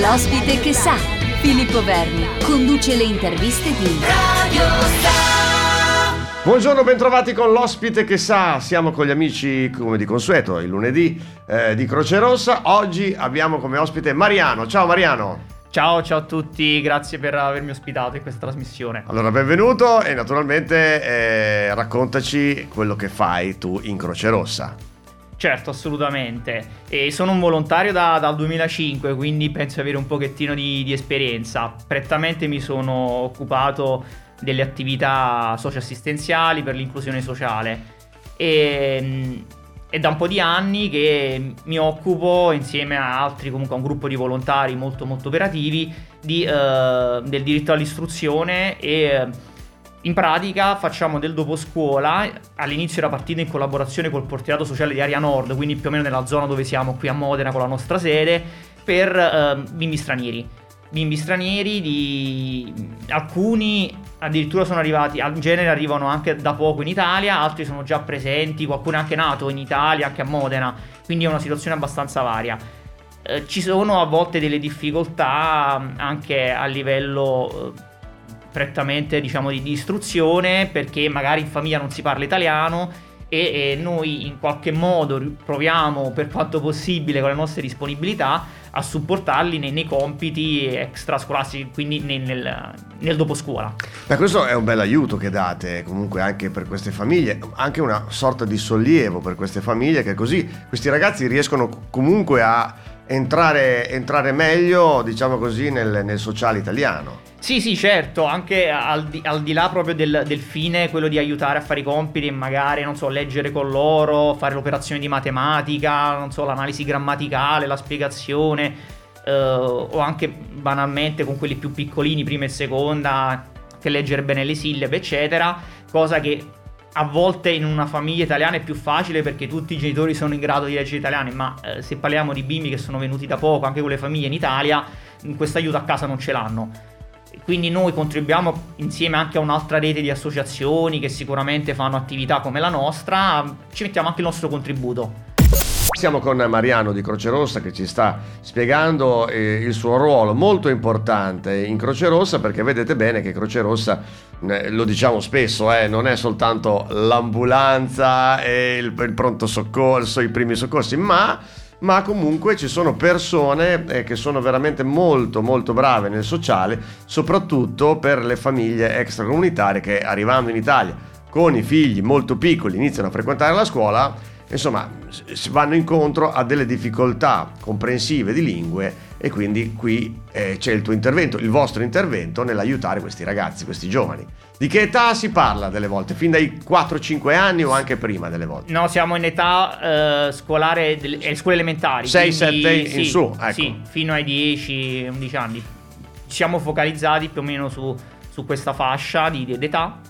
L'ospite che sa, Filippo Verni, conduce le interviste di Radio Star. Buongiorno, bentrovati con l'ospite che sa. Siamo con gli amici, come di consueto, il lunedì eh, di Croce Rossa. Oggi abbiamo come ospite Mariano. Ciao Mariano. Ciao, ciao a tutti, grazie per avermi ospitato in questa trasmissione. Allora, benvenuto e naturalmente eh, raccontaci quello che fai tu in Croce Rossa. Certo, assolutamente. E sono un volontario da, dal 2005, quindi penso di avere un pochettino di, di esperienza. Prettamente mi sono occupato delle attività socio-assistenziali per l'inclusione sociale. E, è da un po' di anni che mi occupo insieme a altri, comunque a un gruppo di volontari molto molto operativi, di, eh, del diritto all'istruzione e in pratica facciamo del dopo scuola, all'inizio era partita in collaborazione col portierato sociale di Area Nord, quindi più o meno nella zona dove siamo qui a Modena con la nostra sede, per eh, bimbi stranieri. Bimbi stranieri di alcuni addirittura sono arrivati, in genere arrivano anche da poco in Italia, altri sono già presenti, qualcuno è anche nato in Italia, anche a Modena, quindi è una situazione abbastanza varia. Eh, ci sono a volte delle difficoltà anche a livello eh, prettamente diciamo di, istruzione perché magari in famiglia non si parla italiano e, e, noi in qualche modo proviamo per quanto possibile con le nostre disponibilità a supportarli nei, nei compiti extrascolastici, quindi nel, nel, nel dopo scuola. Beh, questo è un bel aiuto che date comunque anche per queste famiglie, anche una sorta di sollievo per queste famiglie che così questi ragazzi riescono comunque a entrare, entrare meglio, diciamo così, nel, nel sociale italiano. Sì, sì, certo, anche al di, al di là proprio del, del, fine, quello di aiutare a fare i compiti e magari, non so, leggere con loro, fare l'operazione di matematica, non so, l'analisi grammaticale, la spiegazione, eh, o anche banalmente con quelli più piccolini, prima e seconda, che leggere bene le sillabe, eccetera, cosa che a volte in una famiglia italiana è più facile perché tutti i genitori sono in grado di leggere italiano, ma eh, se parliamo di bimbi che sono venuti da poco, anche con le famiglie in Italia, questo aiuto a casa non ce l'hanno. Quindi noi contribuiamo insieme anche a un'altra rete di associazioni che sicuramente fanno attività come la nostra, ci mettiamo anche il nostro contributo. Siamo con Mariano di Croce Rossa che ci sta spiegando eh, il suo ruolo molto importante in Croce Rossa perché vedete bene che Croce Rossa, eh, lo diciamo spesso, eh, non è soltanto l'ambulanza e il, il pronto soccorso, i primi soccorsi, ma ma comunque ci sono persone eh, che sono veramente molto molto brave nel sociale, soprattutto per le famiglie extracomunitarie che arrivando in Italia con i figli molto piccoli iniziano a frequentare la scuola, insomma vanno incontro a delle difficoltà comprensive di lingue e quindi qui eh, c'è il tuo intervento, il vostro intervento nell'aiutare questi ragazzi, questi giovani. Di che età si parla delle volte? Fin dai 4-5 anni o anche prima delle volte? No, siamo in età eh, scolare, eh, scuole elementari. 6-7 in sì, su, ecco. Sì, fino ai 10-11 anni. Ci siamo focalizzati più o meno su, su questa fascia di, di età.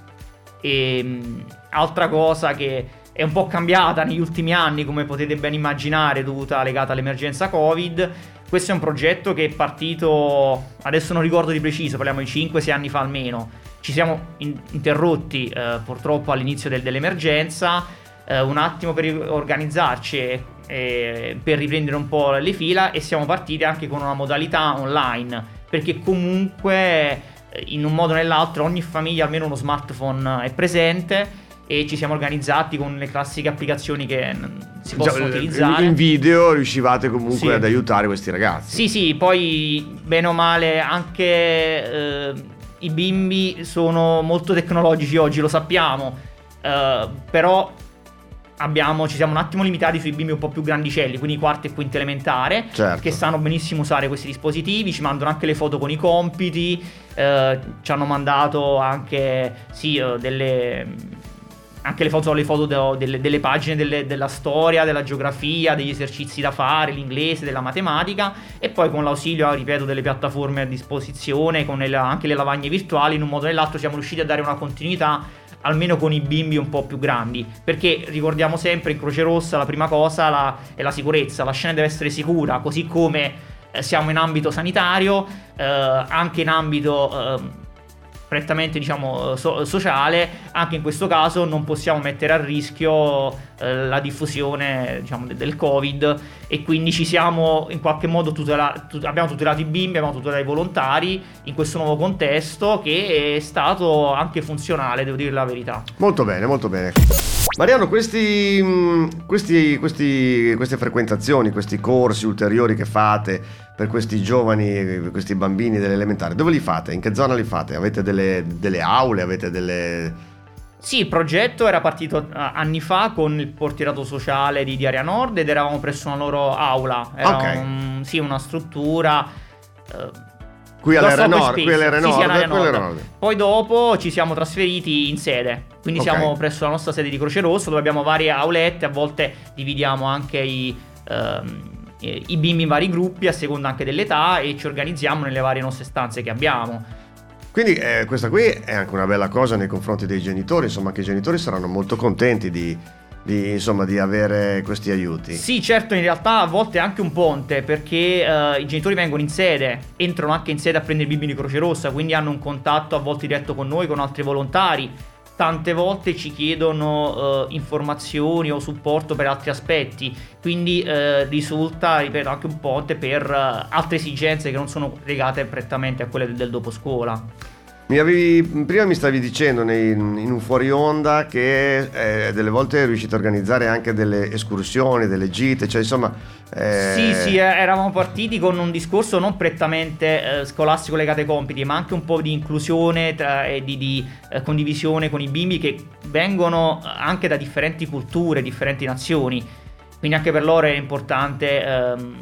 E mh, altra cosa che è un po' cambiata negli ultimi anni, come potete ben immaginare, dovuta legata all'emergenza Covid. Questo è un progetto che è partito, adesso non ricordo di preciso, parliamo di 5-6 anni fa almeno ci siamo in- interrotti eh, purtroppo all'inizio del- dell'emergenza, eh, un attimo per organizzarci e, e per riprendere un po' le fila e siamo partiti anche con una modalità online, perché comunque eh, in un modo o nell'altro ogni famiglia almeno uno smartphone è presente e ci siamo organizzati con le classiche applicazioni che si possono Già, utilizzare. In video riuscivate comunque sì. ad aiutare questi ragazzi. Sì, sì, poi bene o male anche eh, i bimbi sono molto tecnologici oggi, lo sappiamo, uh, però abbiamo, ci siamo un attimo limitati sui bimbi un po' più grandicelli, quindi quarto e quinto elementare, certo. che sanno benissimo usare questi dispositivi, ci mandano anche le foto con i compiti, uh, ci hanno mandato anche sì, uh, delle anche le foto, le foto de, delle, delle, pagine delle, della storia, della geografia, degli esercizi da fare, l'inglese, della matematica e poi con l'ausilio, ripeto, delle piattaforme a disposizione, con le, anche le lavagne virtuali, in un modo o nell'altro siamo riusciti a dare una continuità almeno con i bimbi un po' più grandi, perché ricordiamo sempre in Croce Rossa la prima cosa la, è la sicurezza, la scena deve essere sicura, così come eh, siamo in ambito sanitario, eh, anche in ambito... Eh, prettamente diciamo so- sociale, anche in questo caso non possiamo mettere a rischio eh, la diffusione diciamo, del Covid e quindi ci siamo in qualche modo tutela- tut- abbiamo tutelato i bimbi, abbiamo tutelato i volontari in questo nuovo contesto che è stato anche funzionale, devo dire la verità. Molto bene, molto bene. Mariano, questi, mm, questi, questi, queste frequentazioni, questi corsi ulteriori che fate per questi giovani, questi bambini dell'elementare, dove li fate? In che zona li fate? Avete delle, delle aule? Avete delle sì, il progetto era partito uh, anni fa con il portierato sociale di Diaria Nord ed eravamo presso una loro aula. Era Ok. un- sì, una struttura. uh, Qui all'era nord, qui all'era Sì, sì, nord, nord. nord. Poi dopo ci siamo trasferiti in sede. Quindi Ok. siamo presso la nostra sede di Croce Rossa dove abbiamo varie aulette. A volte dividiamo anche i. ehm, i bimbi in vari gruppi a seconda anche dell'età e ci organizziamo nelle varie nostre stanze che abbiamo. Quindi eh, questa qui è anche una bella cosa nei confronti dei genitori, insomma che i genitori saranno molto contenti di, di, insomma, di avere questi aiuti. Sì, certo, in realtà a volte è anche un ponte perché eh, i genitori vengono in sede, entrano anche in sede a prendere i bimbi di Croce Rossa, quindi hanno un contatto a volte diretto con noi, con altri volontari. Tante volte ci chiedono eh, informazioni o supporto per altri aspetti, quindi eh, risulta, ripeto, anche un ponte per altre esigenze che non sono legate prettamente a quelle del, del dopo scuola. Mi avevi, prima mi stavi dicendo nei- in un fuori onda che eh, delle volte riuscite a organizzare anche delle escursioni, delle gite, cioè insomma... eh, Sì, sì, eh, eravamo partiti con un discorso non prettamente eh, scolastico legato ai compiti, ma anche un po' di inclusione tra- e di, di, eh, condivisione con i bimbi che vengono anche da differenti culture, differenti nazioni. Quindi anche per loro è importante ehm,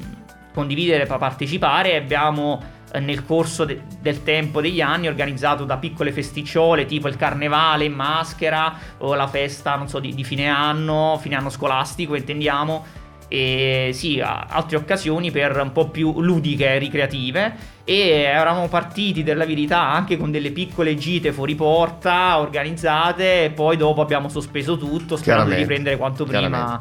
condividere, pa- partecipare. Abbiamo eh, nel corso de- del tempo degli anni organizzato da piccole festicciole tipo il carnevale in maschera o la festa, non so, di, di fine anno, fine anno scolastico, intendiamo e sì, altre occasioni per un po' più ludiche e ricreative e eravamo partiti della verità anche con delle piccole gite fuori porta organizzate e poi dopo abbiamo sospeso tutto sperando di riprendere quanto prima.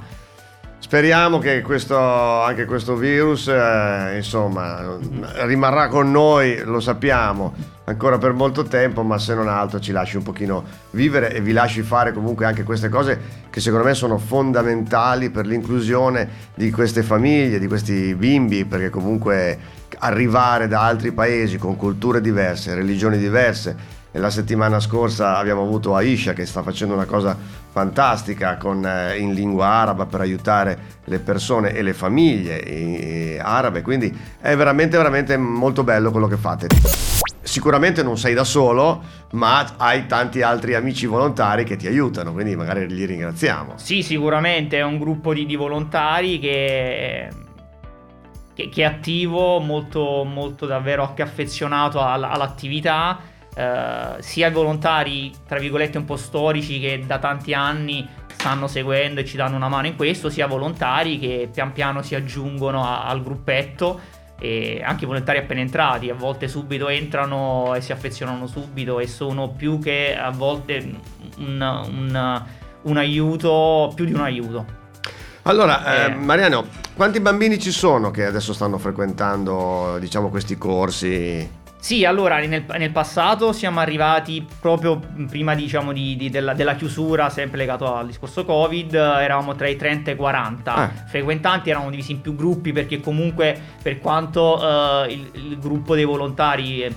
Speriamo che questo, anche questo virus eh, insomma, rimarrà con noi, lo sappiamo, ancora per molto tempo, ma se non altro ci lasci un pochino vivere e vi lasci fare comunque anche queste cose che secondo me sono fondamentali per l'inclusione di queste famiglie, di questi bimbi, perché comunque arrivare da altri paesi con culture diverse, religioni diverse, la settimana scorsa abbiamo avuto Aisha che sta facendo una cosa fantastica con, eh, in lingua araba per aiutare le persone e le famiglie eh, arabe, quindi è veramente veramente molto bello quello che fate. Sicuramente non sei da solo, ma hai tanti altri amici volontari che ti aiutano, quindi magari li ringraziamo. Sì, sicuramente è un gruppo di, di volontari che, che, è attivo, molto, molto davvero anche affezionato all- all'attività. Eh, sia i volontari, tra virgolette, un po' storici che da tanti anni stanno seguendo e ci danno una mano in questo, sia volontari che pian piano si aggiungono a- al gruppetto e anche i volontari appena entrati, a volte subito entrano e si affezionano subito e sono più che a volte un, un- un aiuto, più di un aiuto. Allora, eh, Eh. Mariano, quanti bambini ci sono che adesso stanno frequentando, diciamo, questi corsi? Sì, allora nel, nel passato siamo arrivati proprio prima diciamo di, di- della, della chiusura, sempre legato al discorso Covid, eravamo tra i 30 e i 40 Ah. frequentanti, eravamo divisi in più gruppi perché comunque per quanto eh, il, il gruppo dei volontari eh,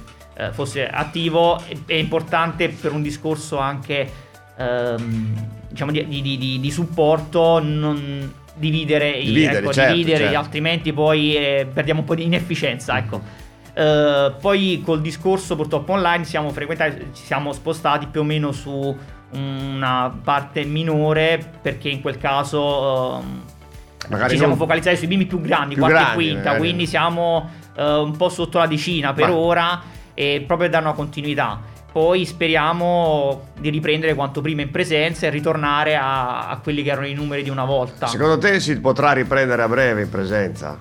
fosse attivo è, è importante per un discorso anche ehm, diciamo di, di- supporto non dividere, i- Dividere, ecco, certo, dividere, certo. altrimenti poi eh, perdiamo un po' di inefficienza, ecco. Eh, poi col discorso purtroppo online siamo ci siamo spostati più o meno su una parte minore perché in quel caso Magari ci siamo focalizzati sui bimbi più grandi, Più quarta grandi, e quinta, magari. quindi siamo eh, un po' sotto la decina per Ma- ora e proprio per dare una continuità. Poi speriamo di riprendere quanto prima in presenza e ritornare a, a quelli che erano i numeri di una volta. Secondo te si potrà riprendere a breve in presenza?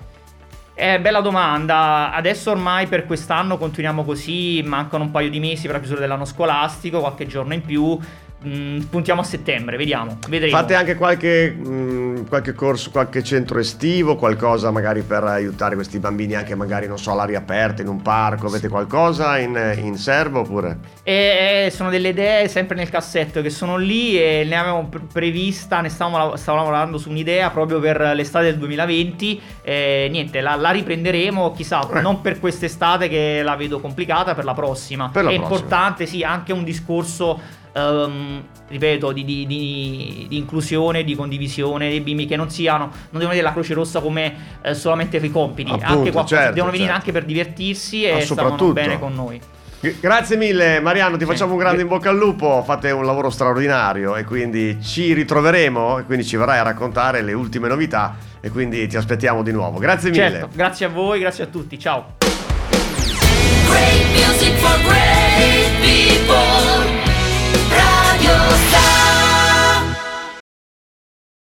Eh, bella domanda. Adesso ormai per quest'anno continuiamo così, mancano un paio di mesi per la chiusura dell'anno scolastico, qualche giorno in più. Mm, puntiamo a settembre, vediamo. Vedremo. Fate anche qualche, mh, qualche corso, qualche centro estivo, qualcosa magari per aiutare questi bambini anche magari, non so, all'aria aperta, in un parco? Avete qualcosa in, in serbo oppure? E, sono delle idee sempre nel cassetto che sono lì e ne avevamo prevista, ne stavamo, stavamo lavorando su un'idea proprio per l'estate del 2020 e niente, la, la riprenderemo, chissà, eh. non per quest'estate che la vedo complicata, per la prossima. Per la È prossima. importante, sì, anche un discorso Um, ripeto, di, di, di, di, inclusione, di condivisione dei bimbi che non siano, non devono vedere la Croce Rossa come eh, solamente per i compiti, Appunto, anche qualcosa, certo, devono venire certo. anche per divertirsi e stavano bene con noi. Grazie mille Mariano, ti facciamo un grande in bocca al lupo, fate un lavoro straordinario e quindi ci ritroveremo e quindi ci verrai a raccontare le ultime novità e quindi ti aspettiamo di nuovo. Grazie mille. Certo, grazie a voi, grazie a tutti, ciao.